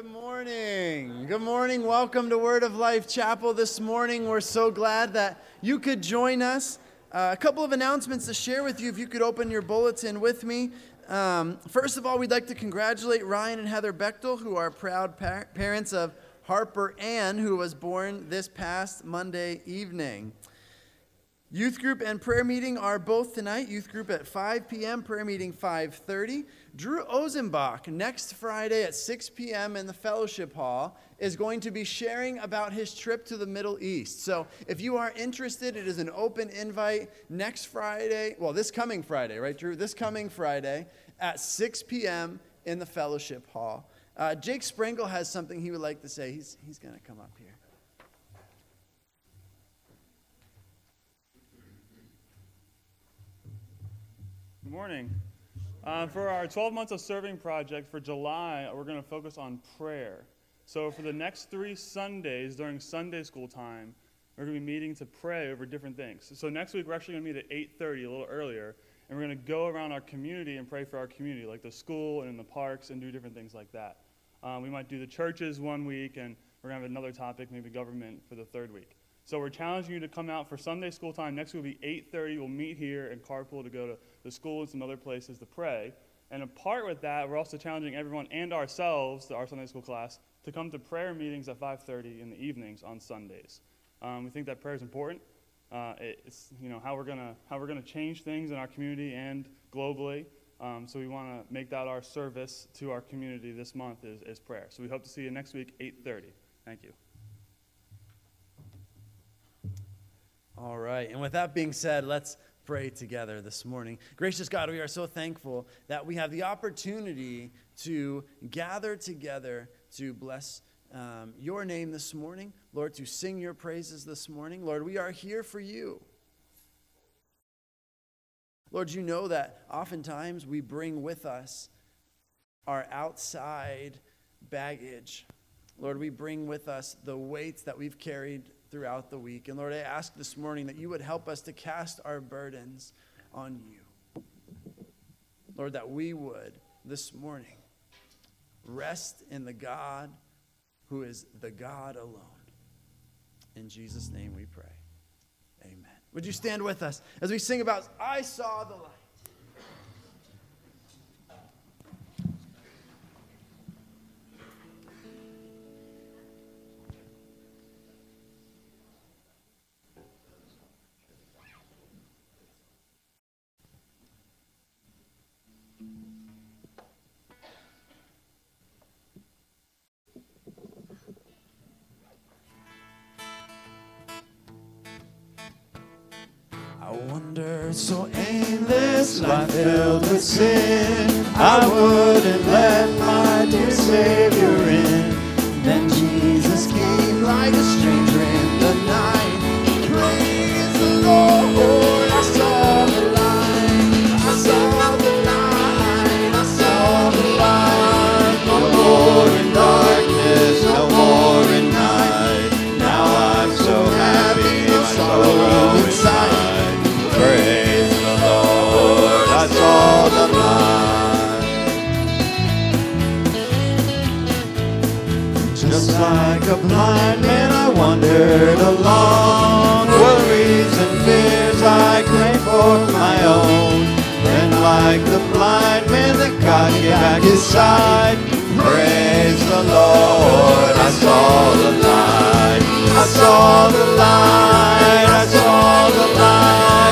Good morning. Good morning. Welcome to Word of Life Chapel this morning. We're so glad that you could join us. Uh, a couple of announcements to share with you if you could open your bulletin with me. Um, first of all, we'd like to congratulate Ryan and Heather Bechtel, who are proud par- parents of Harper Ann, who was born this past Monday evening. Youth group and prayer meeting are both tonight. Youth group at 5 p.m., prayer meeting 5:30. Drew Ozenbach next Friday at 6 p.m. in the fellowship hall is going to be sharing about his trip to the Middle East. So, if you are interested, it is an open invite next Friday. Well, this coming Friday, right, Drew? This coming Friday at 6 p.m. in the fellowship hall. Uh, Jake Sprengel has something he would like to say. He's, he's going to come up here. Good morning. Uh, for our 12 months of serving project for July, we're going to focus on prayer. So for the next three Sundays during Sunday school time, we're going to be meeting to pray over different things. So next week we're actually going to meet at 8:30, a little earlier, and we're going to go around our community and pray for our community, like the school and in the parks, and do different things like that. Um, we might do the churches one week, and we're going to have another topic, maybe government, for the third week. So we're challenging you to come out for Sunday school time. Next week will be 8:30. We'll meet here and carpool to go to the school and some other places to pray. And apart with that, we're also challenging everyone and ourselves, our Sunday school class, to come to prayer meetings at 5:30 in the evenings on Sundays. Um, we think that prayer is important. Uh, it's you know how we're gonna how we're gonna change things in our community and globally. Um, so we want to make that our service to our community this month is, is prayer. So we hope to see you next week, 8:30. Thank you. All right. And with that being said, let's pray together this morning. Gracious God, we are so thankful that we have the opportunity to gather together to bless um, your name this morning. Lord, to sing your praises this morning. Lord, we are here for you. Lord, you know that oftentimes we bring with us our outside baggage. Lord, we bring with us the weights that we've carried throughout the week. And Lord, I ask this morning that you would help us to cast our burdens on you. Lord, that we would this morning rest in the God who is the God alone. In Jesus' name we pray. Amen. Would you stand with us as we sing about I Saw the Light? Filled with sin. I wouldn't let my dear Savior wandered along. Worries and fears I claimed for my own. And like the blind man, that God gave back his sight. Praise the Lord, I saw the light. I saw the light, I saw the light.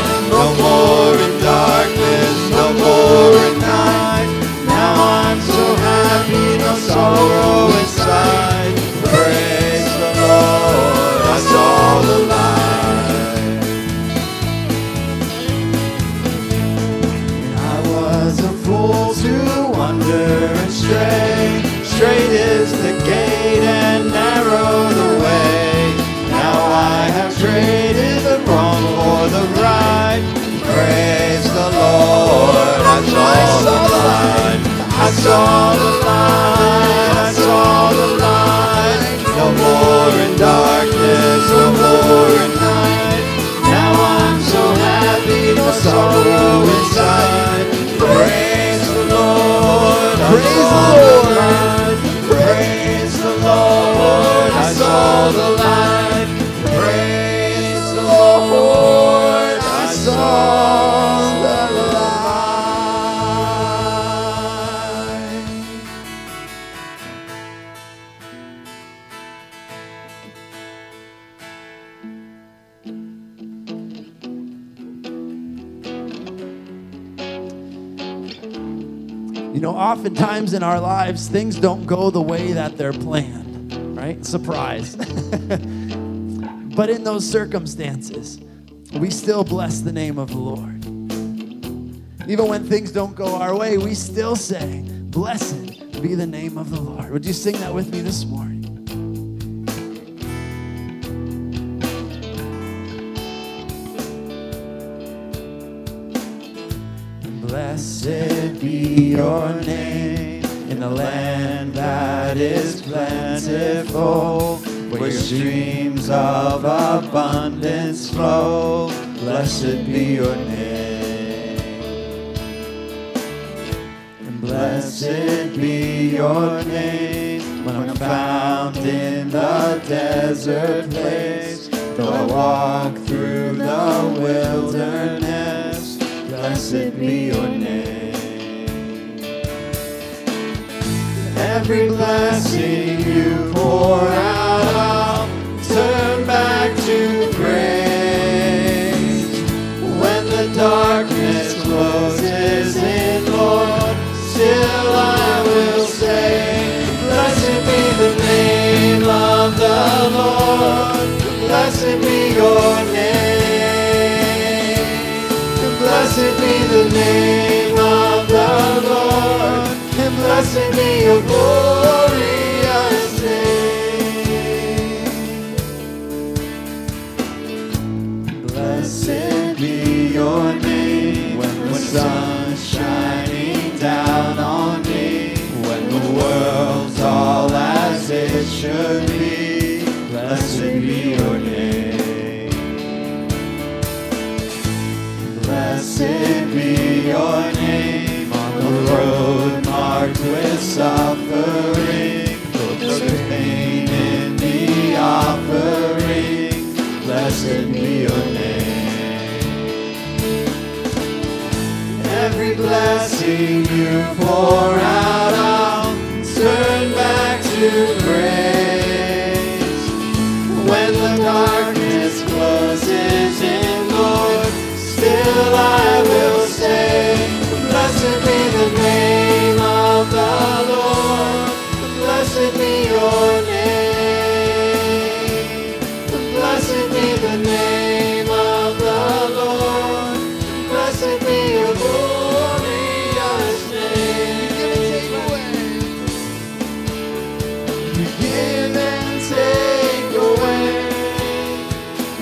Circumstances, we still bless the name of the Lord. Even when things don't go our way, we still say, Blessed be the name of the Lord. Would you sing that with me this morning? Blessed be your name in the land that is plentiful, where streams of abundance flow. Blessed be your name. And blessed be your name when I'm found in the desert place. Though I walk through the wilderness, blessed be your name. Every blessing you pour out, name of the Lord. Blessed be your name. Blessed be the name of the Lord, and blessed be your glorious the shining down on me, when the world's all as it should be. Blessed be your name. Blessed be your name on the road marked with suffering. Pain in the offering. Blessed blessing you pour out, I'll turn back to praise. When the darkness closes in, Lord, still I will say, Blessed be the name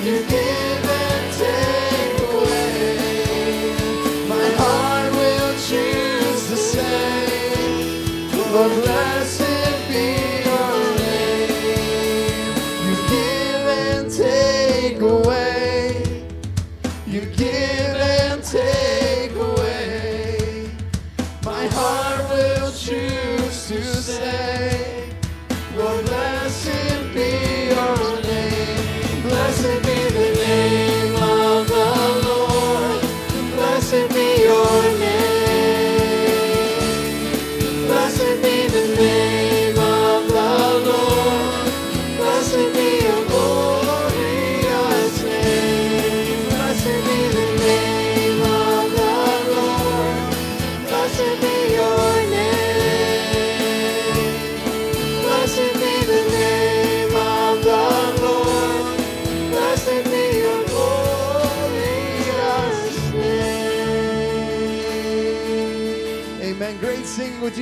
You give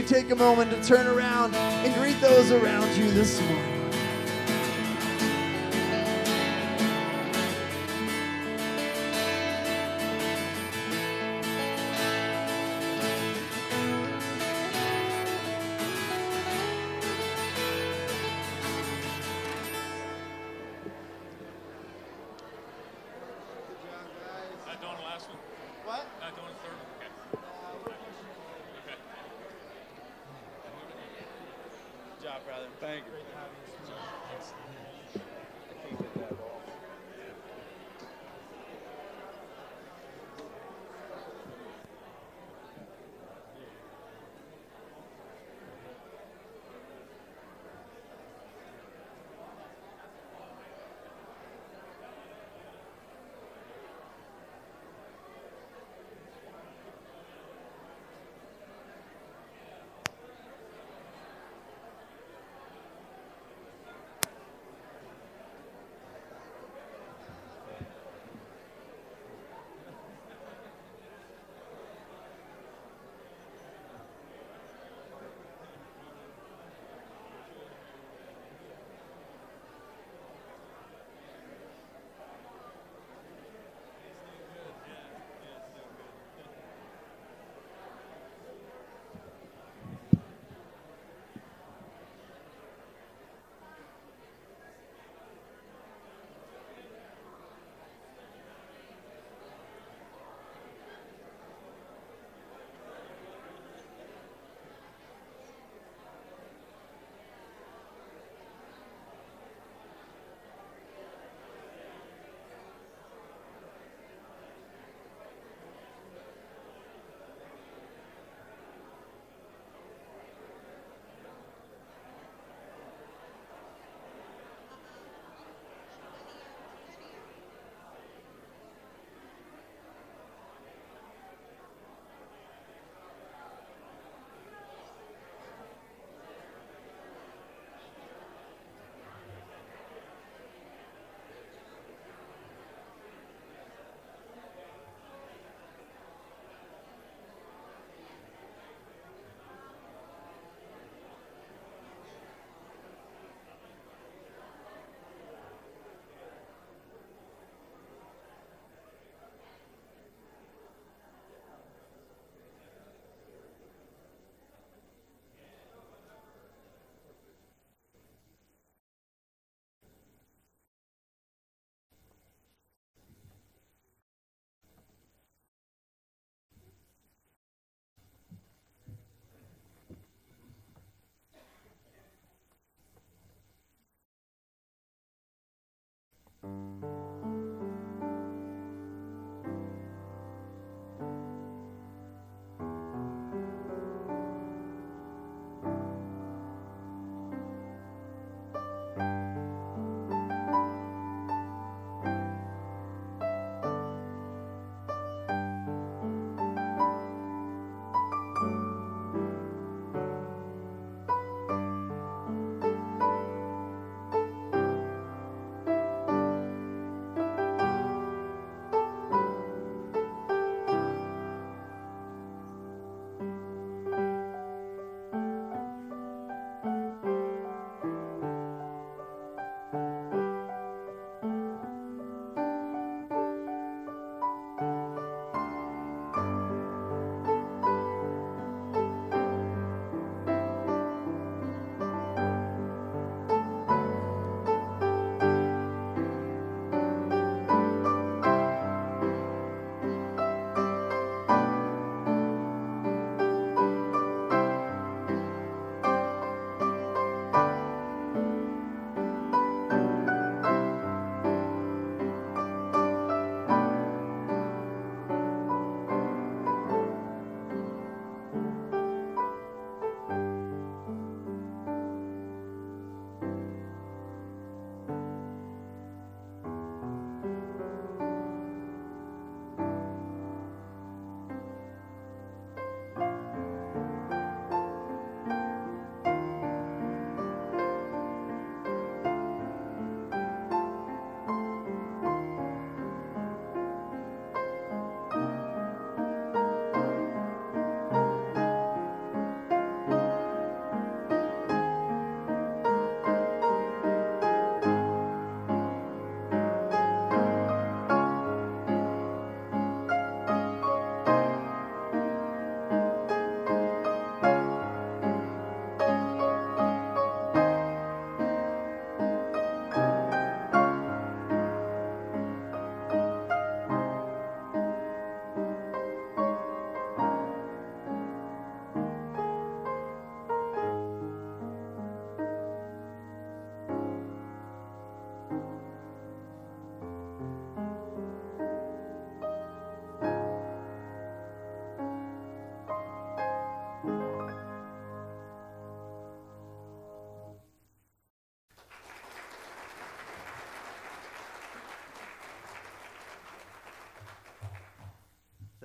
take a moment to turn around and greet those around you this morning?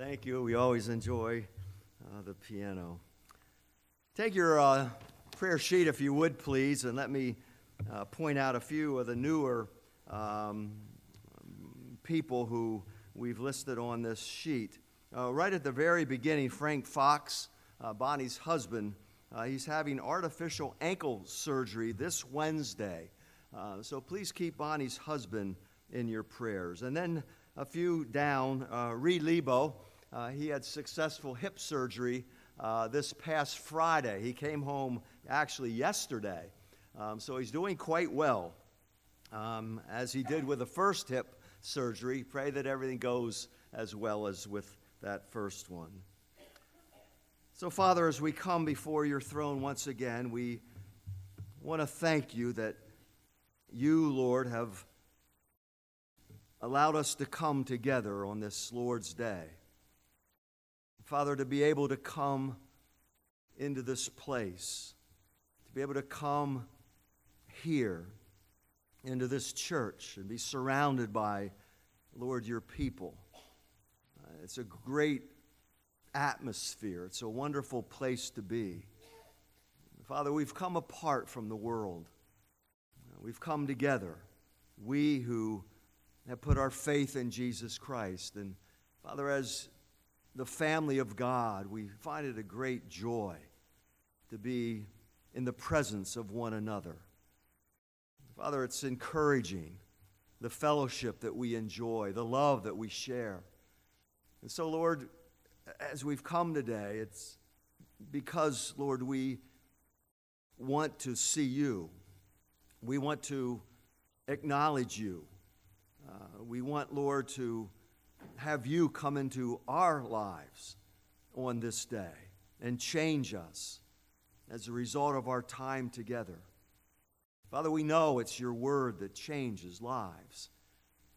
Thank you. We always enjoy uh, the piano. Take your uh, prayer sheet, if you would, please, and let me uh, point out a few of the newer um, people who we've listed on this sheet. Uh, right at the very beginning, Frank Fox, uh, Bonnie's husband, uh, he's having artificial ankle surgery this Wednesday. so please keep Bonnie's husband in your prayers. And then a few down, Reed Lebo, uh, he had successful hip surgery uh, this past Friday. He came home actually yesterday. Um, so he's doing quite well, um, as he did with the first hip surgery. Pray that everything goes as well as with that first one. So, Father, as we come before your throne once again, we want to thank you that you, Lord, have allowed us to come together on this Lord's Day. Father, to be able to come into this place, to be able to come here into this church and be surrounded by, Lord, your people. Uh, it's a great atmosphere, it's a wonderful place to be. Father, we've come apart from the world. We've come together. We who have put our faith in Jesus Christ. And Father, as the family of God, we find it a great joy to be in the presence of one another. Father, it's encouraging the fellowship that we enjoy, the love that we share. And so, Lord, as we've come today, it's because, Lord, we want to see you. We want to acknowledge you. Uh, we want, Lord, to have you come into our lives on this day and change us as a result of our time together. Father, we know it's your word that changes lives,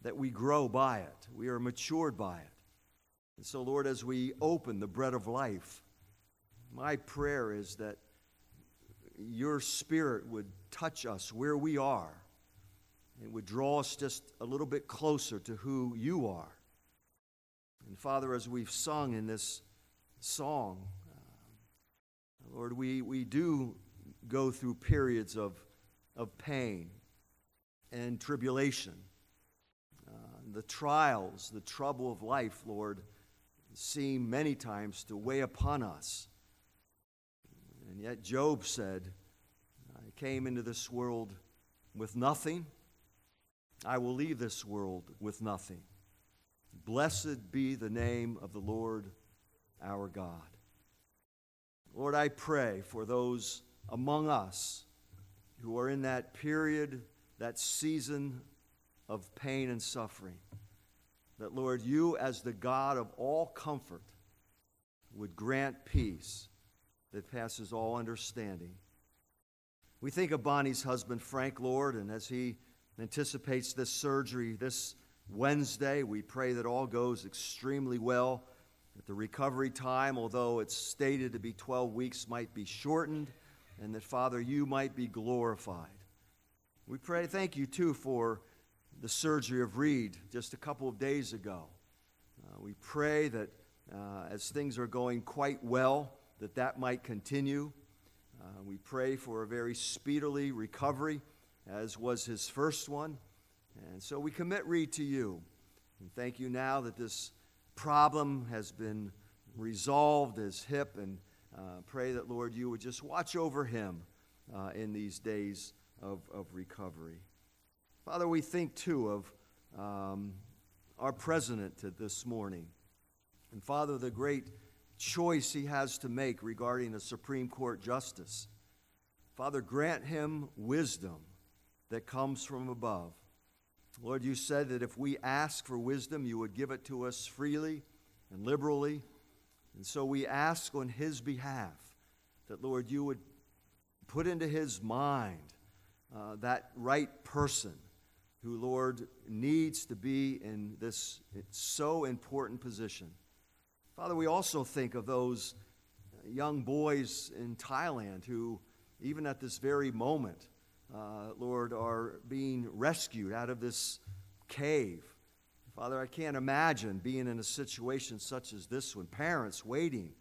that we grow by it, we are matured by it. And so, Lord, as we open the bread of life, my prayer is that your spirit would touch us where we are it would draw us just a little bit closer to who you are. And Father, as we've sung in this song, uh, Lord, we, we do go through periods of, of pain and tribulation. Uh, the trials, the trouble of life, Lord, seem many times to weigh upon us. And yet, Job said, I came into this world with nothing I will leave this world with nothing. Blessed be the name of the Lord our God. Lord, I pray for those among us who are in that period, that season of pain and suffering, that, Lord, you, as the God of all comfort, would grant peace that passes all understanding. We think of Bonnie's husband, Frank, Lord, and as he anticipates this surgery this Wednesday. We pray that all goes extremely well. That the recovery time, although it's stated to be 12 weeks, might be shortened, and that, Father, you might be glorified. We pray, thank you too, for the surgery of Reed just a couple of days ago. Uh, we pray that uh, as things are going quite well, that that might continue. Uh, we pray for a very speedily recovery as was his first one. And so we commit Reed to you. And thank you now that this problem has been resolved as hip, and uh, pray that, Lord, you would just watch over him uh, in these days of, of recovery. Father, we think too of um, our president this morning. And Father, the great choice he has to make regarding a Supreme Court justice. Father, grant him wisdom that comes from above. Lord, you said that if we ask for wisdom, you would give it to us freely and liberally. And so we ask on his behalf that, Lord, you would put into his mind uh, that right person who, Lord, needs to be in this so important position. Father, we also think of those young boys in Thailand who, even at this very moment, uh, Lord, are being rescued out of this cave. Father, I can't imagine being in a situation such as this one. Parents waiting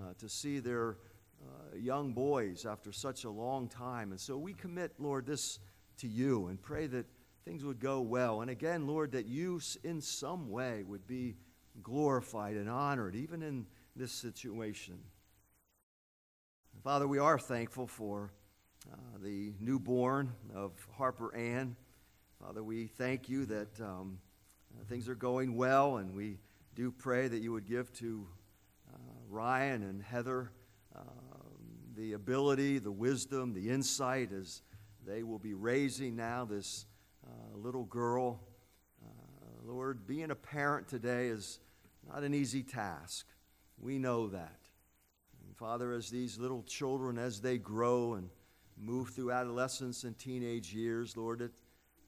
uh, to see their uh, young boys after such a long time. And so we commit, Lord, this to you and pray that things would go well. And again, Lord, that you in some way would be glorified and honored, even in this situation. Father, we are thankful for uh, the newborn of Harper Ann. Father, we thank you that um, uh, things are going well, and we do pray that you would give to uh, Ryan and Heather um, the ability, the wisdom, the insight as they will be raising now this uh, little girl. Uh, Lord, being a parent today is not an easy task. We know that. And Father, as these little children, as they grow and move through adolescence and teenage years, Lord, it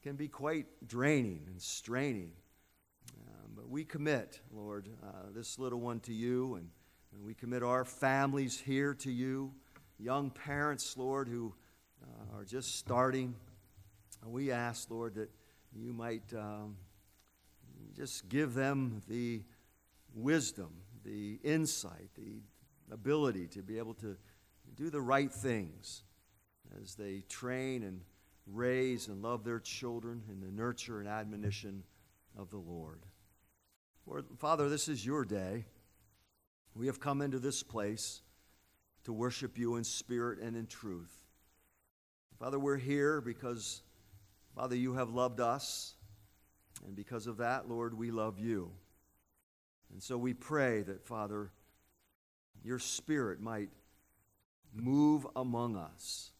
can be quite draining and straining. Um, but we commit, Lord, uh, this little one to you, and, and, we commit our families here to you, young parents, Lord, who uh, are just starting. We ask, Lord, that you might um, just give them the wisdom, the insight, the ability to be able to do the right things as they train and raise and love their children in the nurture and admonition of the Lord. Lord, Father, this is your day. We have come into this place to worship you in spirit and in truth. Father, we're here because, Father, you have loved us. And because of that, Lord, we love you. And so we pray that, Father, your spirit might move among us.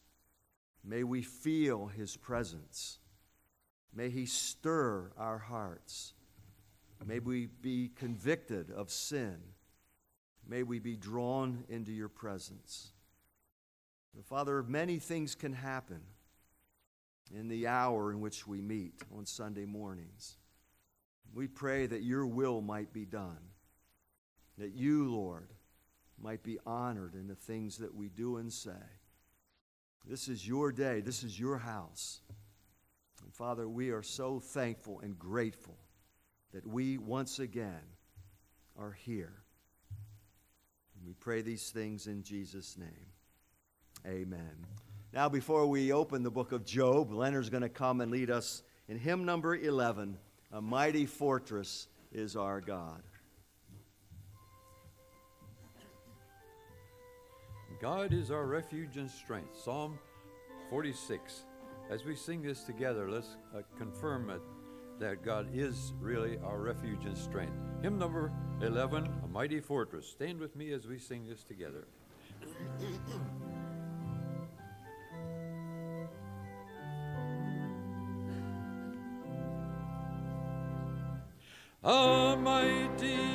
May we feel his presence. May he stir our hearts. May we be convicted of sin. May we be drawn into your presence. Father, many things can happen in the hour in which we meet on Sunday mornings. We pray that your will might be done, that you, Lord, might be honored in the things that we do and say. This is your day, this is your house. And Father, we are so thankful and grateful that we once again are here. And we pray these things in Jesus' name. Amen. Now, before we open the book of Job, Leonard's going to come and lead us in hymn number 11 A Mighty Fortress is Our God. God is our refuge and strength. Psalm 46. As we sing this together, let's uh, confirm it, that God is really our refuge and strength. Hymn number 11, A Mighty Fortress. Stand with me as we sing this together. A mighty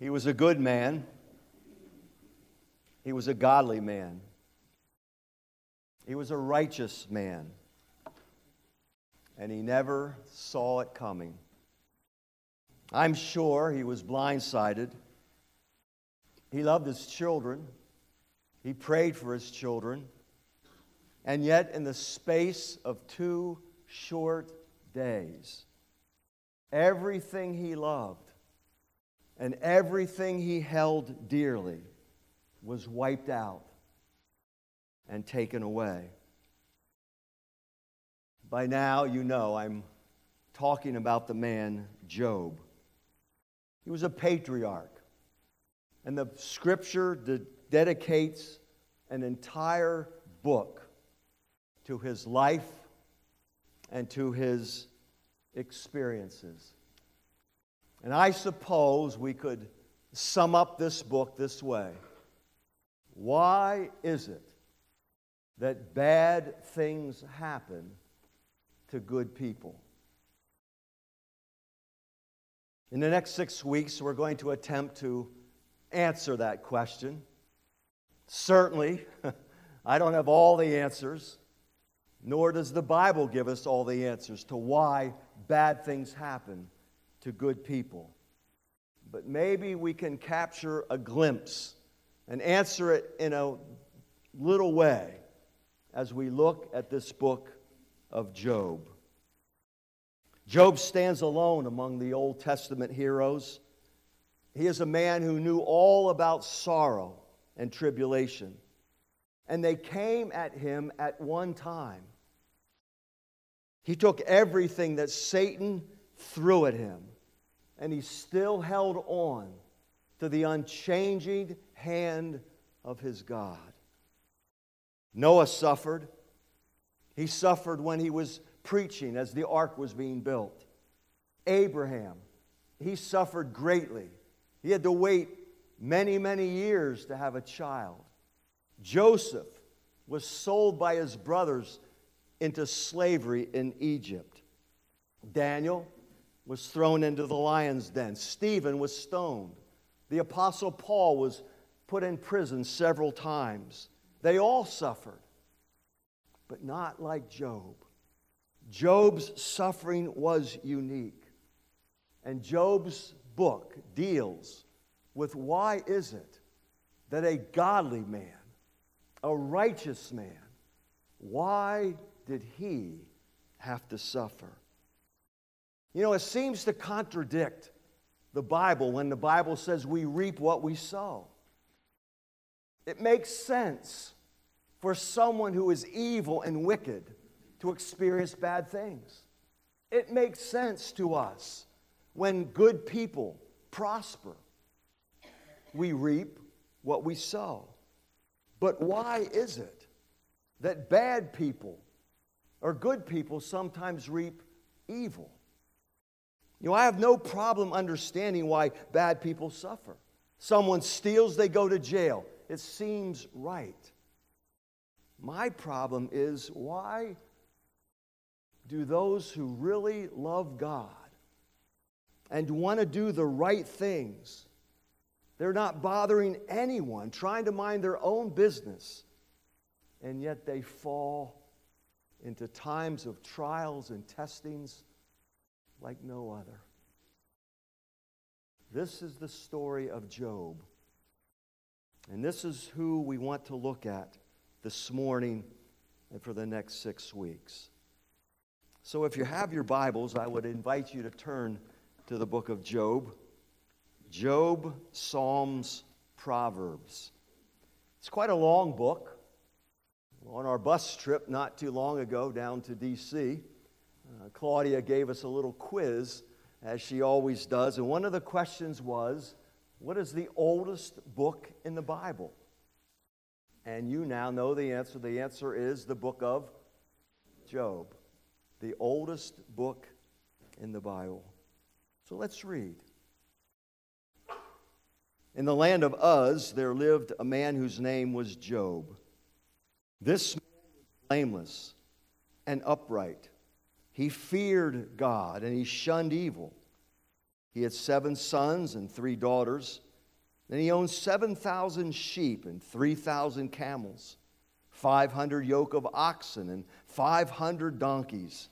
He was a good man. He was a godly man. He was a righteous man. And he never saw it coming. I'm sure he was blindsided. He loved his children. He prayed for his children. And yet, in the space of two short days, everything he loved and everything he held dearly was wiped out and taken away. By now, you know I'm talking about the man Job. He was a patriarch. And the scripture de- dedicates an entire book to his life and to his experiences. And I suppose we could sum up this book this way Why is it that bad things happen to good people? In the next six weeks, we're going to attempt to answer that question. Certainly, I don't have all the answers, nor does the Bible give us all the answers to why bad things happen to good people. But maybe we can capture a glimpse and answer it in a little way as we look at this book of Job. Job stands alone among the Old Testament heroes. He is a man who knew all about sorrow and tribulation. And they came at him at one time. He took everything that Satan threw at him, and he still held on to the unchanging hand of his God. Noah suffered. He suffered when he was preaching as the ark was being built. Abraham, he suffered greatly he had to wait many, many years to have a child. Joseph was sold by his brothers into slavery in Egypt. Daniel was thrown into the lion's den. Stephen was stoned. The Apostle Paul was put in prison several times. They all suffered, but not like Job. Job's suffering was unique. And Job's book deals with why is it that a godly man, a righteous man, why did he have to suffer? You know, it seems to contradict the Bible when the Bible says we reap what we sow. It makes sense for someone who is evil and wicked to experience bad things. It makes sense to us when good people prosper, we reap what we sow. But why is it that bad people or good people sometimes reap evil? You know, I have no problem understanding why bad people suffer. Someone steals, they go to jail. It seems right. My problem is why do those who really love God and want to do the right things. They're not bothering anyone, trying to mind their own business. And yet they fall into times of trials and testings like no other. This is the story of Job. And this is who we want to look at this morning and for the next six weeks. So if you have your Bibles, I would invite you to turn to the book of Job. Job, Psalms, Proverbs. It's quite a long book. On our bus trip not too long ago down to D.C., uh, Claudia gave us a little quiz, as she always does. And one of the questions was, What is the oldest book in the Bible? And you now know the answer. The answer is the book of Job, the oldest book in the Bible. So let's read. In the land of Uz, there lived a man whose name was Job. This man was blameless and upright. He feared God and he shunned evil. He had seven sons and three daughters, Then he owned 7,000 sheep and 3,000 camels, 500 yoke of oxen, and 500 donkeys.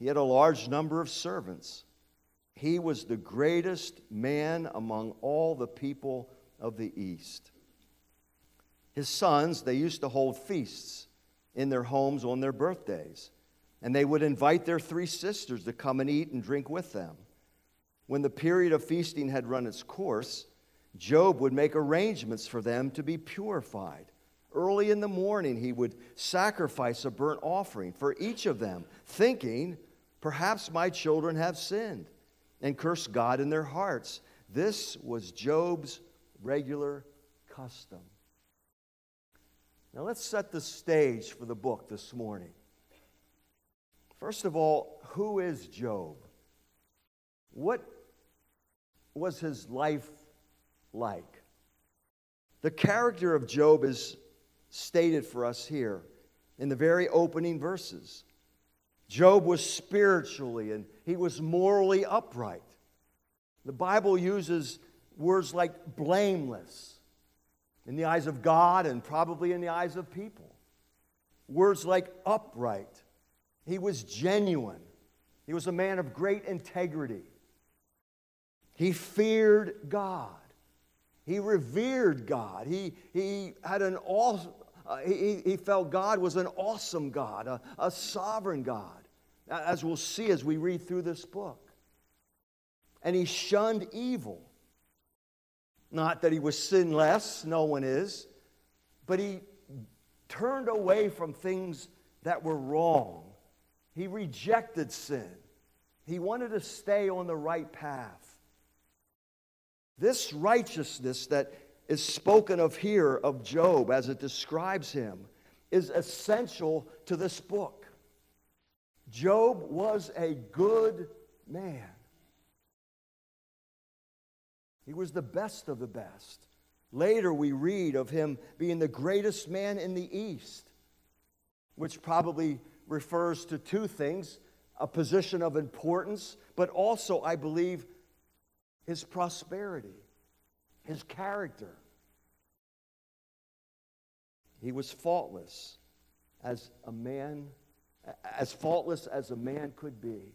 He had a large number of servants. He was the greatest man among all the people of the East. His sons, they used to hold feasts in their homes on their birthdays, and they would invite their three sisters to come and eat and drink with them. When the period of feasting had run its course, Job would make arrangements for them to be purified. Early in the morning, he would sacrifice a burnt offering for each of them, thinking, Perhaps my children have sinned, and curse God in their hearts. This was Job's regular custom. Now, let's set the stage for the book this morning. First of all, who is Job? What was his life like? The character of Job is stated for us here in the very opening verses. Job was spiritually and he was morally upright. The Bible uses words like blameless in the eyes of God and probably in the eyes of people. Words like upright. He was genuine. He was a man of great integrity. He feared God. He revered God. He, he had an awesome, uh, he, he felt God was an awesome God, a, a sovereign God, as we'll see as we read through this book. And he shunned evil. Not that he was sinless, no one is, but he turned away from things that were wrong. He rejected sin. He wanted to stay on the right path. This righteousness that is spoken of here of Job as it describes him is essential to this book. Job was a good man. He was the best of the best. Later, we read of him being the greatest man in the East, which probably refers to two things a position of importance, but also, I believe, his prosperity, his character. He was faultless as a man, as faultless as a man could be.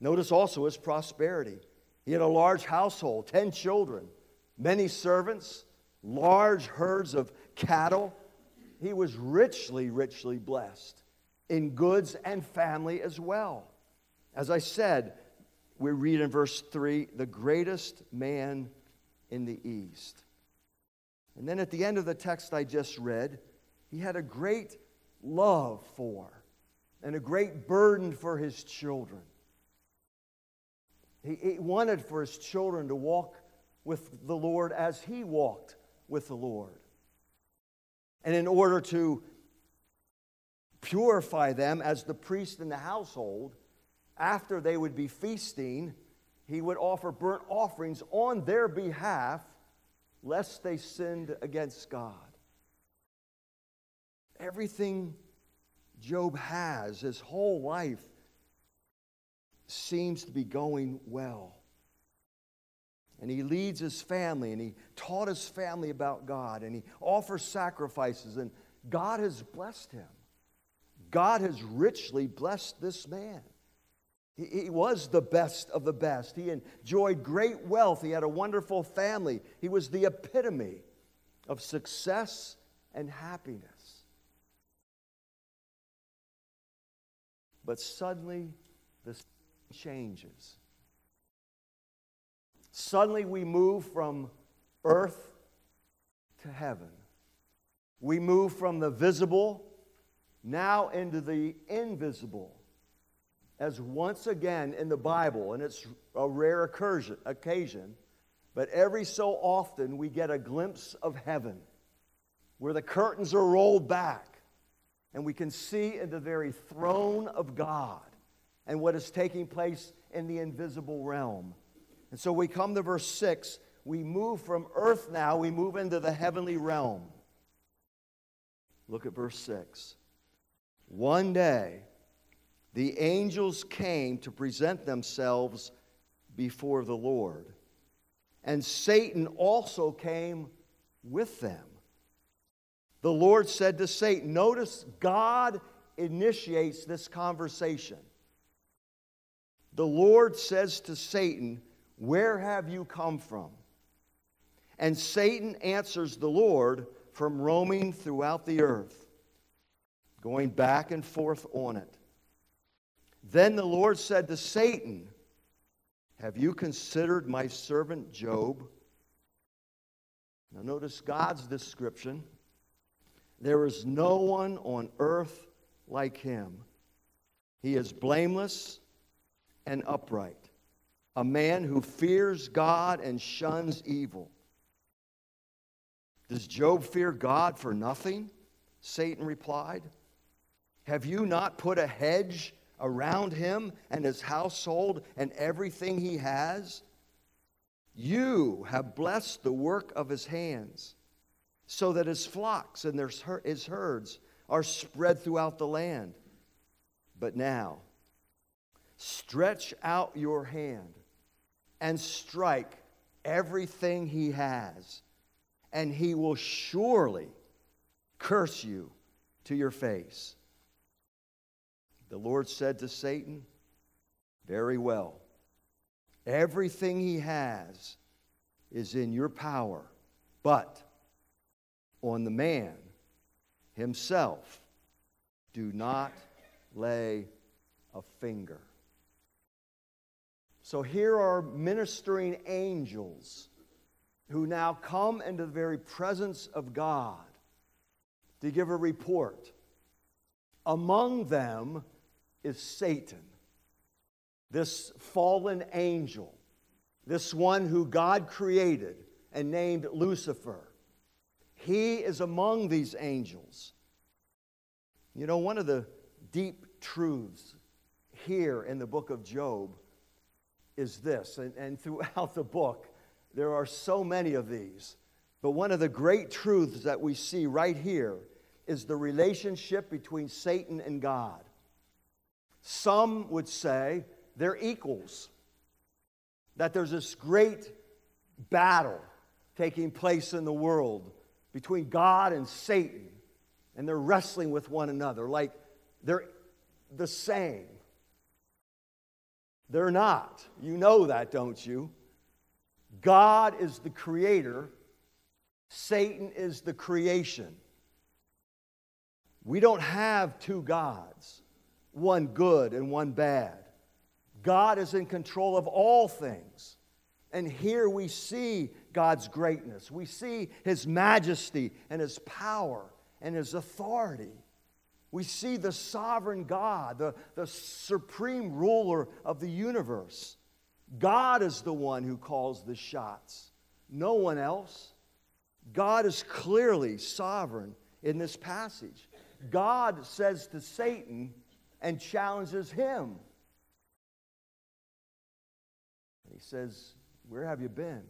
Notice also his prosperity. He had a large household, 10 children, many servants, large herds of cattle. He was richly, richly blessed in goods and family as well. As I said, we read in verse 3 the greatest man in the East. And then at the end of the text I just read, he had a great love for and a great burden for his children. He, he wanted for his children to walk with the Lord as he walked with the Lord. And in order to purify them as the priest in the household, after they would be feasting, he would offer burnt offerings on their behalf, lest they sinned against God. Everything Job has, his whole life, seems to be going well. And he leads his family and he taught his family about God and he offers sacrifices, and God has blessed him. God has richly blessed this man. He, was the best of the best. He enjoyed great wealth. He had a wonderful family. He was the epitome of success and happiness. But suddenly, the changes. Suddenly, we move from earth to heaven. We move from the visible now into the invisible as once again in the Bible, and it's a rare occasion, but every so often we get a glimpse of heaven where the curtains are rolled back and we can see in the very throne of God and what is taking place in the invisible realm. And so we come to verse 6. We move from earth now, we move into the heavenly realm. Look at verse 6. One day, the angels came to present themselves before the Lord. and Satan also came with them. The Lord said to Satan, notice God initiates this conversation. The Lord says to Satan, Where have you come from? And Satan answers the Lord from roaming throughout the earth, going back and forth on it. Then the Lord said to Satan, Have you considered my servant Job? Now, notice God's description. There is no one on earth like him. He is blameless and upright, a man who fears God and shuns evil. Does Job fear God for nothing? Satan replied. Have you not put a hedge around him and his household and everything he has? You have blessed the work of his hands, so that his flocks and his herds are spread throughout the land. But now, stretch out your hand and strike everything he has, and he will surely curse you to your face. The Lord said to Satan, Very well. Everything he has is in your power, but on the man himself do not lay a finger. So here are ministering angels who now come into the very presence of God to give a report. Among them is Satan, this fallen angel, this one who God created and named Lucifer. He is among these angels. You know, one of the deep truths here in the book of Job is this, and, and throughout the book, there are so many of these. But one of the great truths that we see right here is the relationship between Satan and God. Some would say they're equals, that there's this great battle taking place in the world between God and Satan, and they're wrestling with one another like they're the same. They're not. You know that, don't you? God is the creator, Satan is the creation. We don't have two gods, one good and one bad. God is in control of all things. And here we see God's greatness. We see His majesty and His power and His authority. We see the sovereign God, the, the supreme ruler of the universe. God is the one who calls the shots, no one else. God is clearly sovereign in this passage. God says to Satan and challenges him. He says, Where have you been?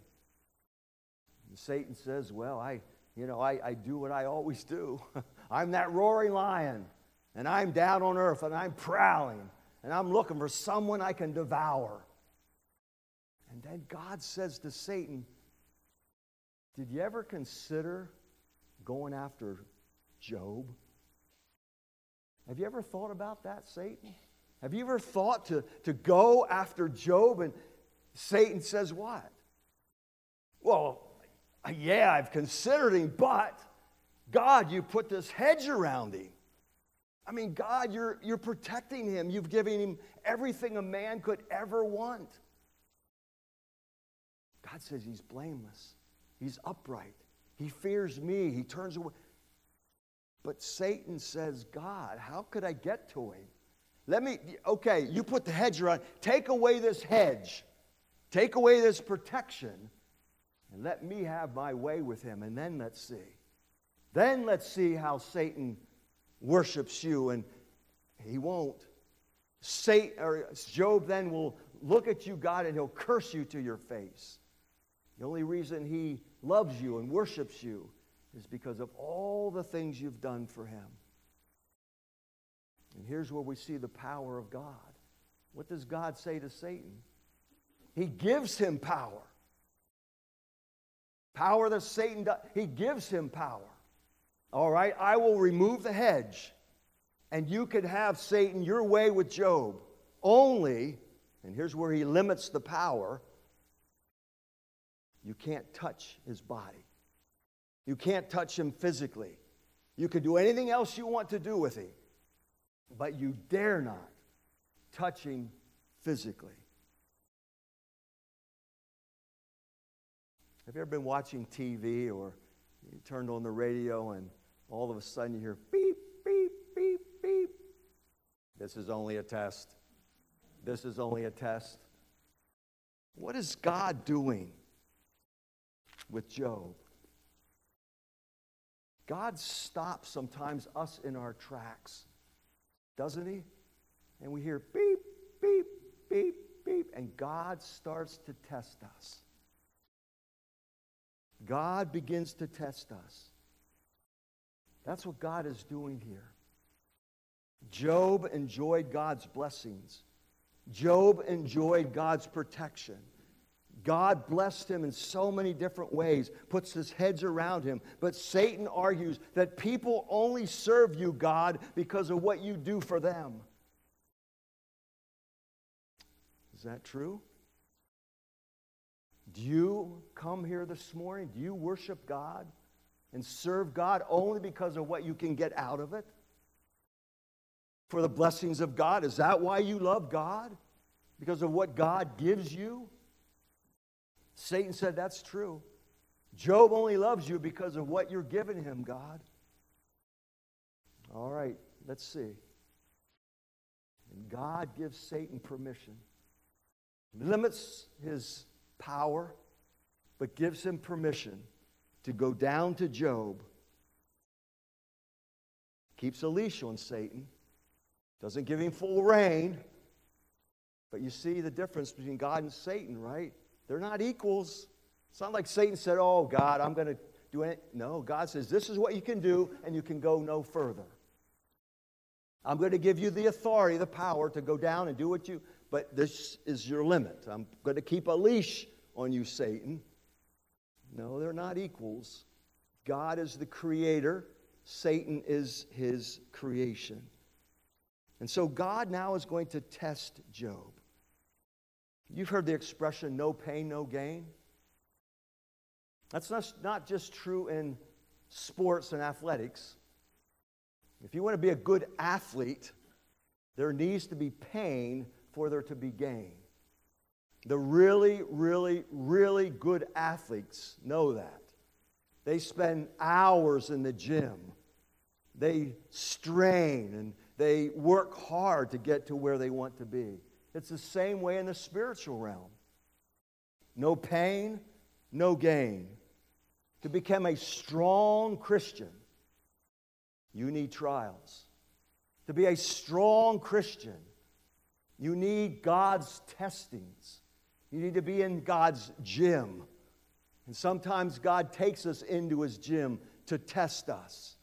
And Satan says, Well, I, you know, I, I do what I always do. I'm that roaring lion, and I'm down on earth, and I'm prowling, and I'm looking for someone I can devour. And then God says to Satan, Did you ever consider going after Job? Have you ever thought about that, Satan? Have you ever thought to, to go after Job? And Satan says, What? Well, yeah, I've considered him, but God, you put this hedge around him. I mean, God, you're, you're protecting him. You've given him everything a man could ever want. God says he's blameless, he's upright, he fears me, he turns away. But Satan says, God, how could I get to him? Let me, okay, you put the hedge around, take away this hedge, take away this protection, and let me have my way with him, and then let's see. Then let's see how Satan worships you, and he won't. Satan, or Job then will look at you, God, and he'll curse you to your face. The only reason he loves you and worships you is because of all the things you've done for him. And here's where we see the power of God. What does God say to Satan? He gives him power. Power that Satan does, he gives him power. All right, I will remove the hedge, and you can have Satan your way with Job. Only, and here's where he limits the power you can't touch his body. You can't touch him physically. You can do anything else you want to do with him, but you dare not touch him physically. Have you ever been watching TV or you turned on the radio and all of a sudden you hear beep, beep, beep, beep? This is only a test. This is only a test. What is God doing with Job? God stops sometimes us in our tracks, doesn't He? And we hear beep, beep, beep, beep, and God starts to test us. God begins to test us. That's what God is doing here. Job enjoyed God's blessings. Job enjoyed God's protection. God blessed him in so many different ways, puts his hedge around him. But Satan argues that people only serve you, God, because of what you do for them. Is that true? Do you come here this morning? Do you worship God and serve God only because of what you can get out of it? For the blessings of God? Is that why you love God? Because of what God gives you? Satan said that's true. Job only loves you because of what you're giving him, God. All right, let's see. And God gives Satan permission, limits his power, but gives him permission to go down to Job. Keeps a leash on Satan, doesn't give him full rein. But you see the difference between God and Satan, right? They're not equals. It's not like Satan said, Oh, God, I'm going to do it. No, God says, This is what you can do, and you can go no further. I'm going to give you the authority, the power to go down and do what you, but this is your limit. I'm going to keep a leash on you, Satan. No, they're not equals. God is the creator, Satan is his creation. And so God now is going to test Job. You've heard the expression no pain, no gain. That's not, just true in sports and athletics. If you want to be a good athlete, there needs to be pain for there to be gain. The really, really, really good athletes know that. They spend hours in the gym. They strain and they work hard to get to where they want to be. It's the same way in the spiritual realm. No pain, no gain. To become a strong Christian, you need trials. To be a strong Christian, you need God's testings. You need to be in God's gym. And sometimes God takes us into his gym to test us.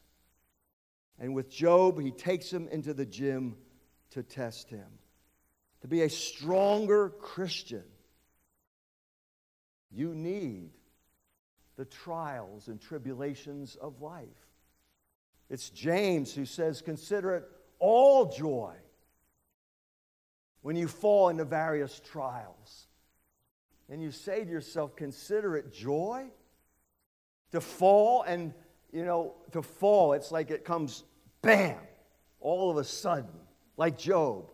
And with Job, he takes him into the gym to test him. To be a stronger Christian, you need the trials and tribulations of life. It's James who says, Consider it all joy when you fall into various trials and you say to yourself, consider it joy to fall and, you know, to fall, it's like it comes bam, all of a sudden, like Job.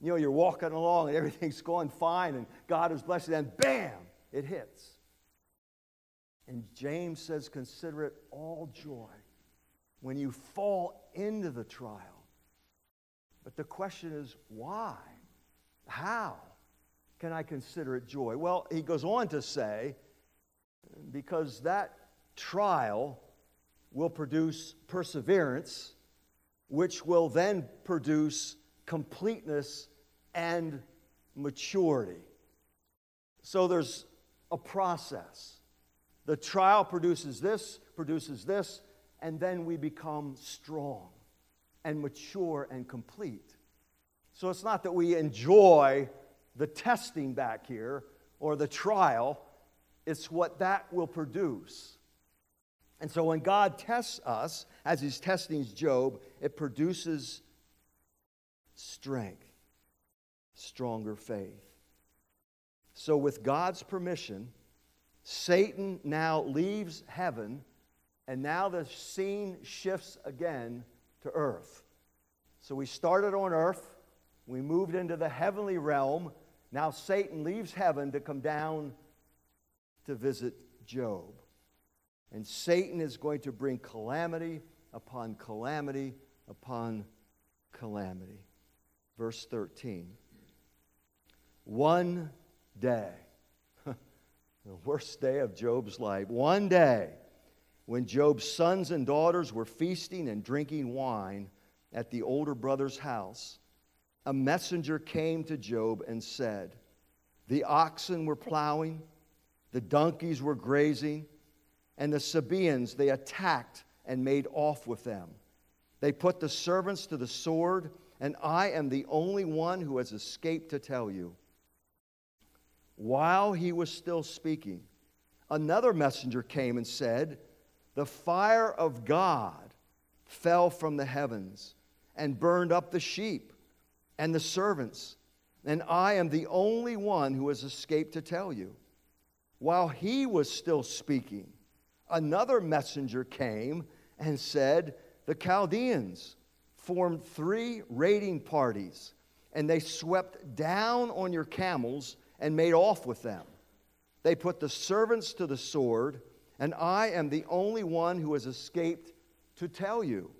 You know, you're walking along and everything's going fine and God is blessing, and bam, it hits. And James says, consider it all joy when you fall into the trial. But the question is, why? How? Can I consider it joy? Well, he goes on to say, because that trial will produce perseverance, which will then produce completeness and maturity. So there's a process. The trial produces this, produces this, and then we become strong and mature and complete. So it's not that we enjoy the testing back here or the trial, it's what that will produce. And so when God tests us, as He's testing Job, it produces strength, stronger faith. So, with God's permission, Satan now leaves heaven, and now the scene shifts again to earth. So, we started on earth, we moved into the heavenly realm. Now, Satan leaves heaven to come down to visit Job. And Satan is going to bring calamity upon calamity upon calamity. Verse 13. One day, the worst day of Job's life, one day, when Job's sons and daughters were feasting and drinking wine at the older brother's house, a messenger came to Job and said, The oxen were plowing, the donkeys were grazing, and the Sabaeans they attacked and made off with them. They put the servants to the sword, and I am the only one who has escaped to tell you. While he was still speaking, another messenger came and said, The fire of God fell from the heavens and burned up the sheep and the servants, and I am the only one who has escaped to tell you. While he was still speaking, another messenger came and said, The Chaldeans formed three raiding parties, and they swept down on your camels and made off with them. They put the servants to the sword, and I am the only one who has escaped to tell you.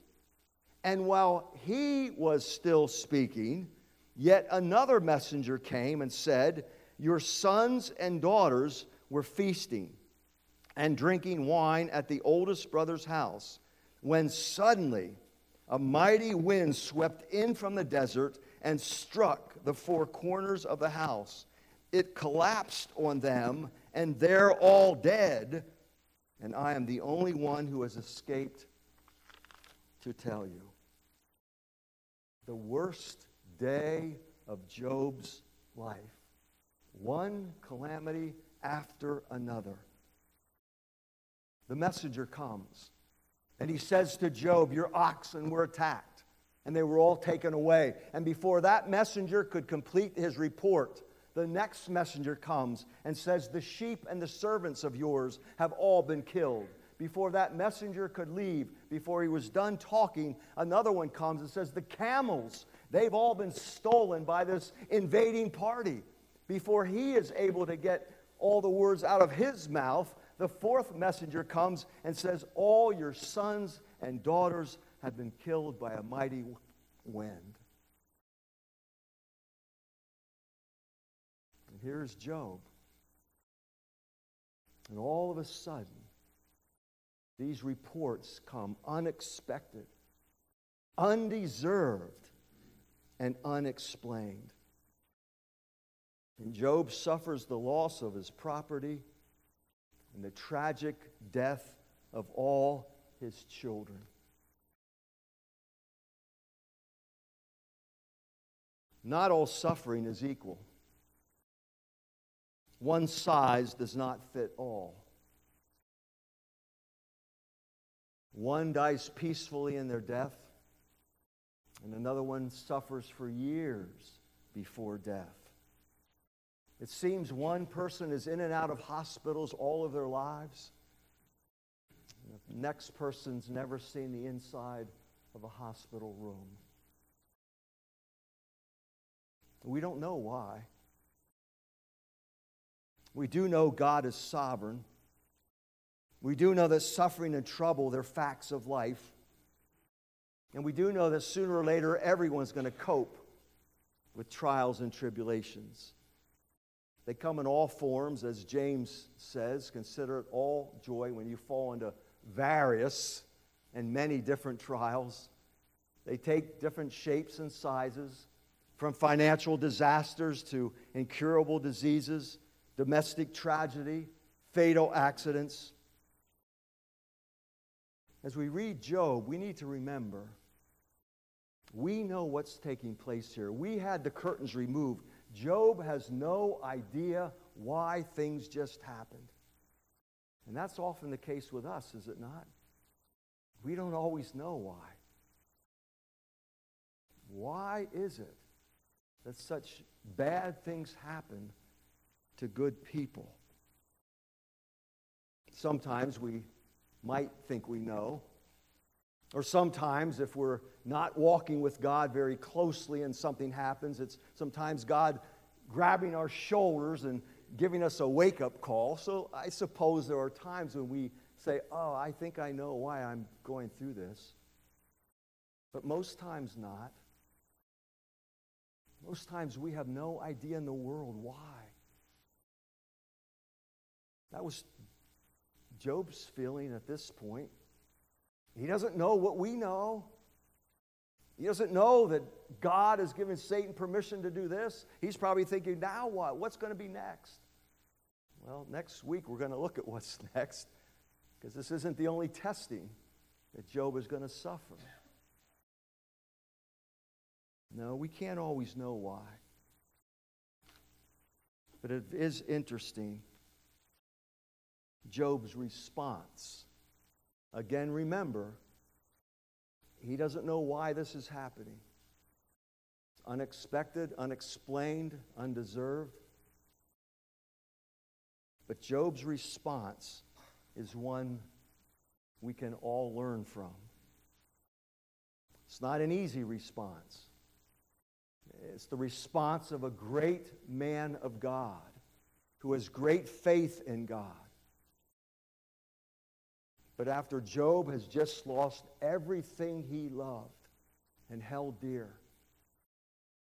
And while he was still speaking, yet another messenger came and said, Your sons and daughters were feasting and drinking wine at the oldest brother's house, when suddenly a mighty wind swept in from the desert and struck the four corners of the house it collapsed on them, and they're all dead. And I am the only one who has escaped to tell you. The worst day of Job's life. One calamity after another. The messenger comes and he says to Job, Your oxen were attacked and they were all taken away. And before that messenger could complete his report, the next messenger comes and says, The sheep and the servants of yours have all been killed. Before that messenger could leave, before he was done talking, another one comes and says, The camels, they've all been stolen by this invading party. Before he is able to get all the words out of his mouth, the fourth messenger comes and says, All your sons and daughters have been killed by a mighty wind. And here's Job. And all of a sudden, these reports come unexpected, undeserved, and unexplained. And Job suffers the loss of his property and the tragic death of all his children. Not all suffering is equal. One size does not fit all. One dies peacefully in their death, and another one suffers for years before death. It seems one person is in and out of hospitals all of their lives. The next person's never seen the inside of a hospital room. We don't know why. We do know God is sovereign. We do know that suffering and trouble, they're facts of life. And we do know that sooner or later, everyone's going to cope with trials and tribulations. They come in all forms, as James says. Consider it all joy when you fall into various and many different trials. They take different shapes and sizes, from financial disasters to incurable diseases domestic tragedy, fatal accidents. As we read Job, we need to remember we know what's taking place here. We had the curtains removed. Job has no idea why things just happened. And that's often the case with us, is it not? We don't always know why. Why is it that such bad things happen to good people? Sometimes we might think we know. Or sometimes, if we're not walking with God very closely and something happens, it's sometimes God grabbing our shoulders and giving us a wake up call. So I suppose there are times when we say, Oh, I think I know why I'm going through this. But most times not. Most times we have no idea in the world why. That was Job's feeling at this point. He doesn't know what we know. He doesn't know that God has given Satan permission to do this. He's probably thinking, now what? What's going to be next? Well, next week we're going to look at what's next because this isn't the only testing that Job is going to suffer. No, we can't always know why. But it is interesting Job's response. Again, remember, he doesn't know why this is happening. It's unexpected, unexplained, undeserved. But Job's response is one we can all learn from. It's not an easy response. It's the response of a great man of God who has great faith in God. But after Job has just lost everything he loved and held dear,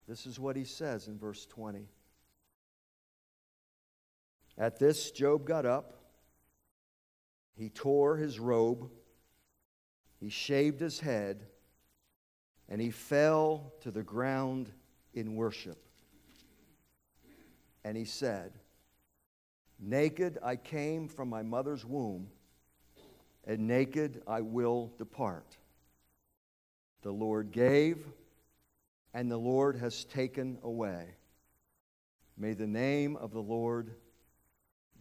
this is what he says in verse 20. At this, Job got up. He tore his robe. He shaved his head. And he fell to the ground in worship. And he said, Naked I came from my mother's womb, and naked I will depart. The Lord gave, and the Lord has taken away. May the name of the Lord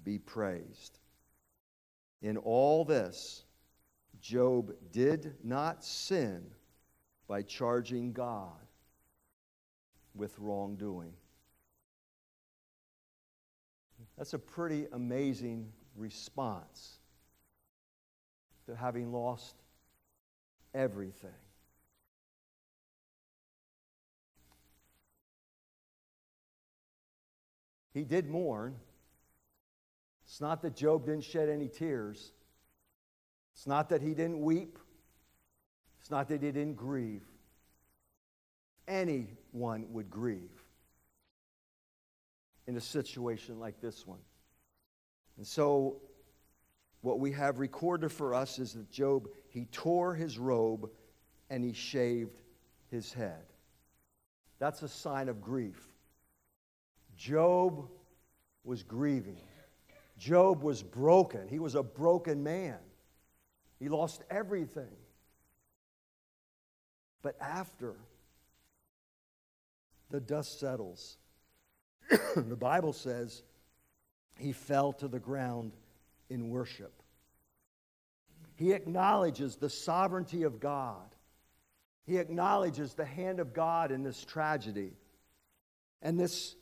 be praised. In all this, Job did not sin by charging God with wrongdoing. That's a pretty amazing response to having lost everything. He did mourn. It's not that Job didn't shed any tears. It's not that he didn't weep. It's not that he didn't grieve. Anyone would grieve in a situation like this one. And so, what we have recorded for us is that Job, he tore his robe and he shaved his head. That's a sign of grief. Job was grieving. Job was broken. He was a broken man. He lost everything. But after the dust settles, the Bible says he fell to the ground in worship. He acknowledges the sovereignty of God. He acknowledges the hand of God in this tragedy. And this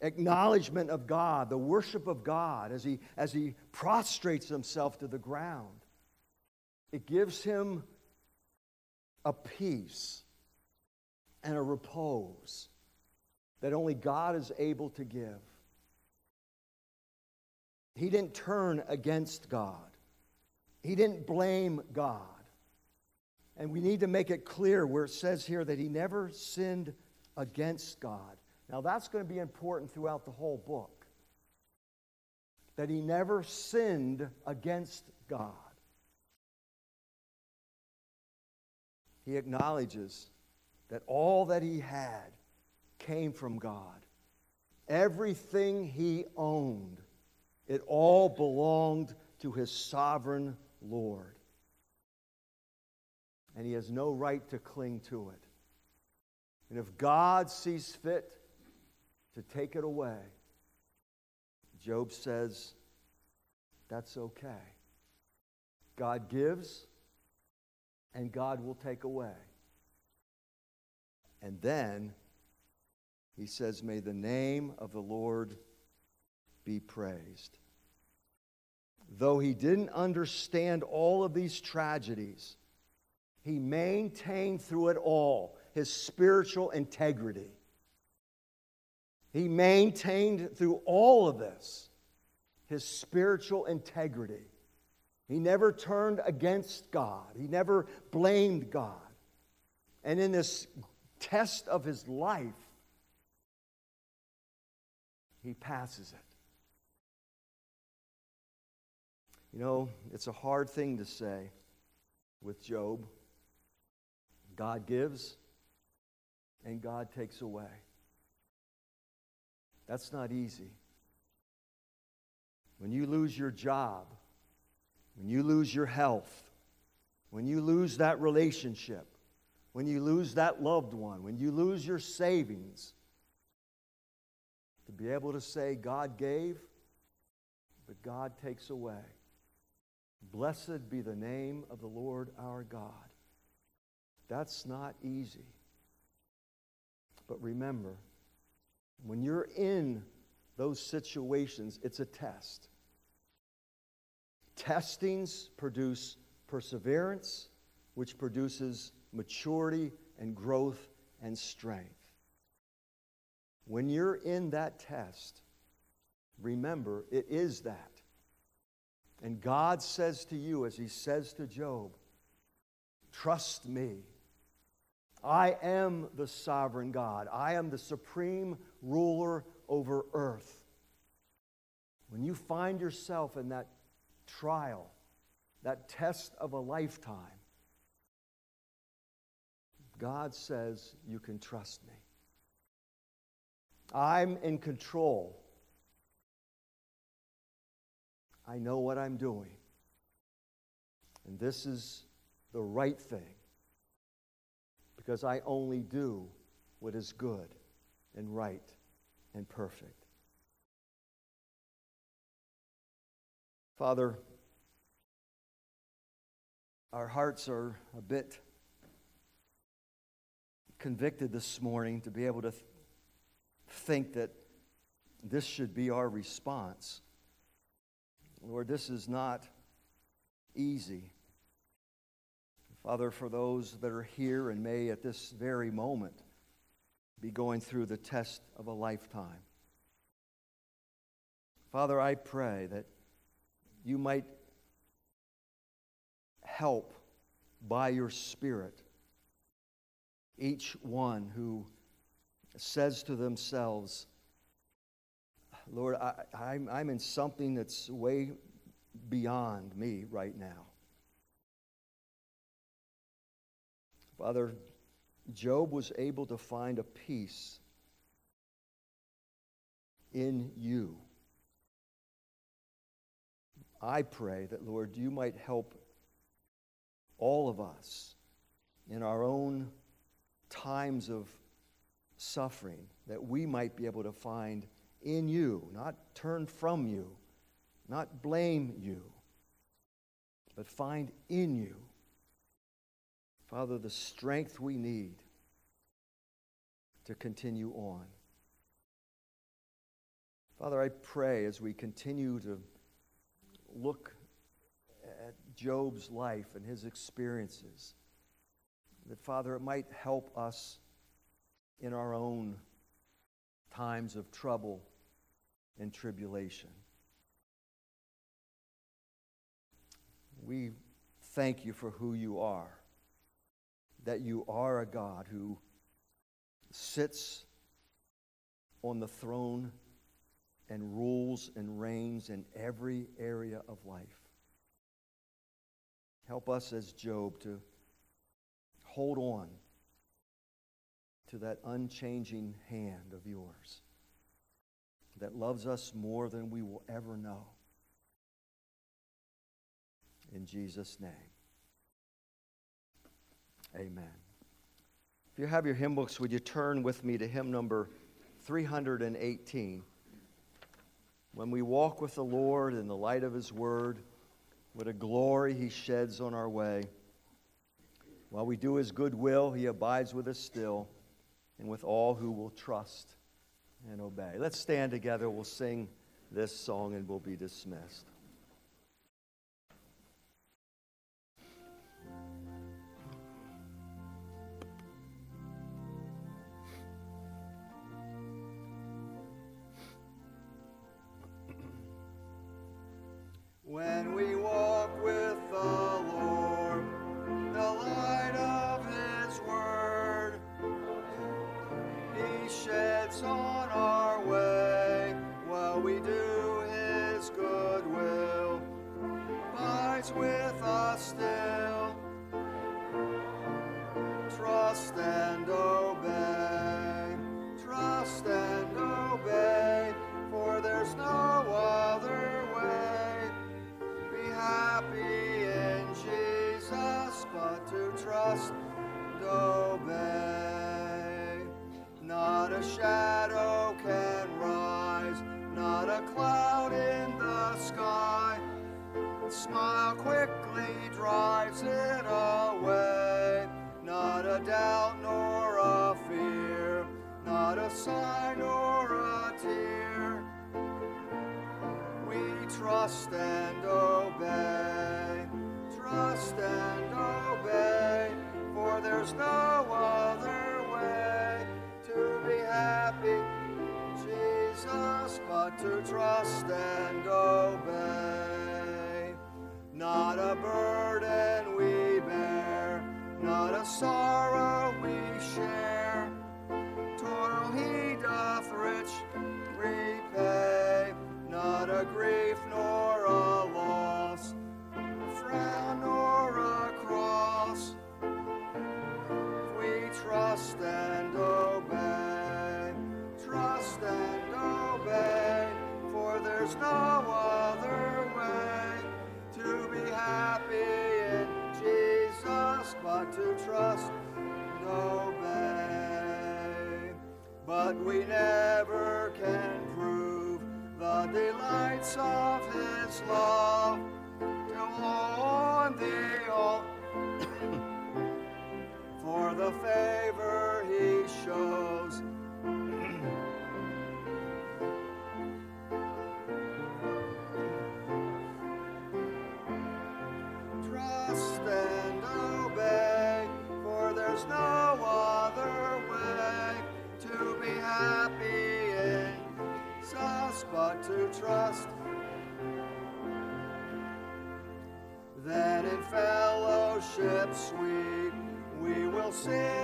acknowledgement of God, the worship of God, as he, as he prostrates himself to the ground, it gives him a peace and a repose that only God is able to give. He didn't turn against God. He didn't blame God. And we need to make it clear where it says here that he never sinned against God. Now, that's going to be important throughout the whole book. That he never sinned against God. He acknowledges that all that he had came from God. Everything he owned, it all belonged to his sovereign Lord. And he has no right to cling to it. And if God sees fit to take it away, Job says, That's okay. God gives, and God will take away. And then he says, May the name of the Lord be praised. Though he didn't understand all of these tragedies, he maintained through it all his spiritual integrity. He maintained through all of this his spiritual integrity. He never turned against God, he never blamed God. And in this test of his life, he passes it. You know, it's a hard thing to say with Job. God gives and God takes away. That's not easy. When you lose your job, when you lose your health, when you lose that relationship, when you lose that loved one, when you lose your savings, to be able to say, God gave, but God takes away. Blessed be the name of the Lord our God. That's not easy. But remember, when you're in those situations, it's a test. Testings produce perseverance, which produces maturity and growth and strength. When you're in that test, remember it is that. And God says to you, as He says to Job, trust me. I am the sovereign God. I am the supreme ruler over earth. When you find yourself in that trial, that test of a lifetime, God says you can trust me. I'm in control. I know what I'm doing. And this is the right thing because I only do what is good and right and perfect. Father, our hearts are a bit convicted this morning to be able to th- think that this should be our response. Lord, this is not easy. Father, for those that are here and may at this very moment be going through the test of a lifetime. Father, I pray that you might help by your Spirit each one who says to themselves, Lord, I, I'm, I'm in something that's way beyond me right now. Father, Job was able to find a peace in you. I pray that, Lord, you might help all of us in our own times of suffering, that we might be able to find in you, not turn from you, not blame you, but find in you Father, the strength we need to continue on. Father, I pray as we continue to look at Job's life and his experiences, that, Father, it might help us in our own times of trouble and tribulation. We thank you for who you are that you are a God who sits on the throne and rules and reigns in every area of life. Help us as Job to hold on to that unchanging hand of yours that loves us more than we will ever know. In Jesus' name, amen. If you have your hymn books, would you turn with me to hymn number 318? When we walk with the Lord in the light of His Word, what a glory He sheds on our way. While we do His good will, He abides with us still and with all who will trust and obey. Let's stand together. We'll sing this song and we'll be dismissed. When we walk with So. Trust and obey, trust and obey, for there's no sweet, we will sing.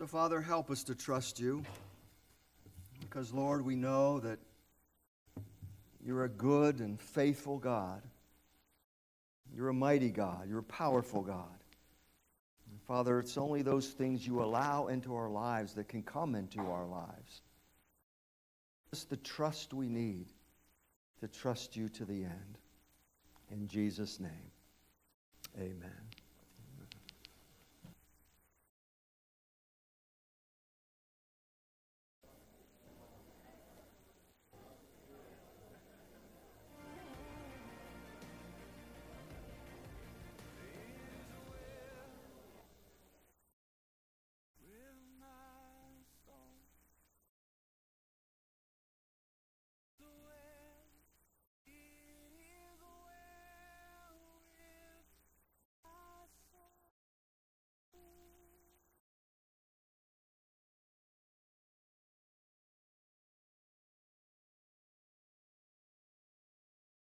So, Father, help us to trust you because, Lord, we know that you're a good and faithful God. You're a mighty God. You're a powerful God. And Father, it's only those things you allow into our lives that can come into our lives. It's the trust we need to trust you to the end. In Jesus' name, amen.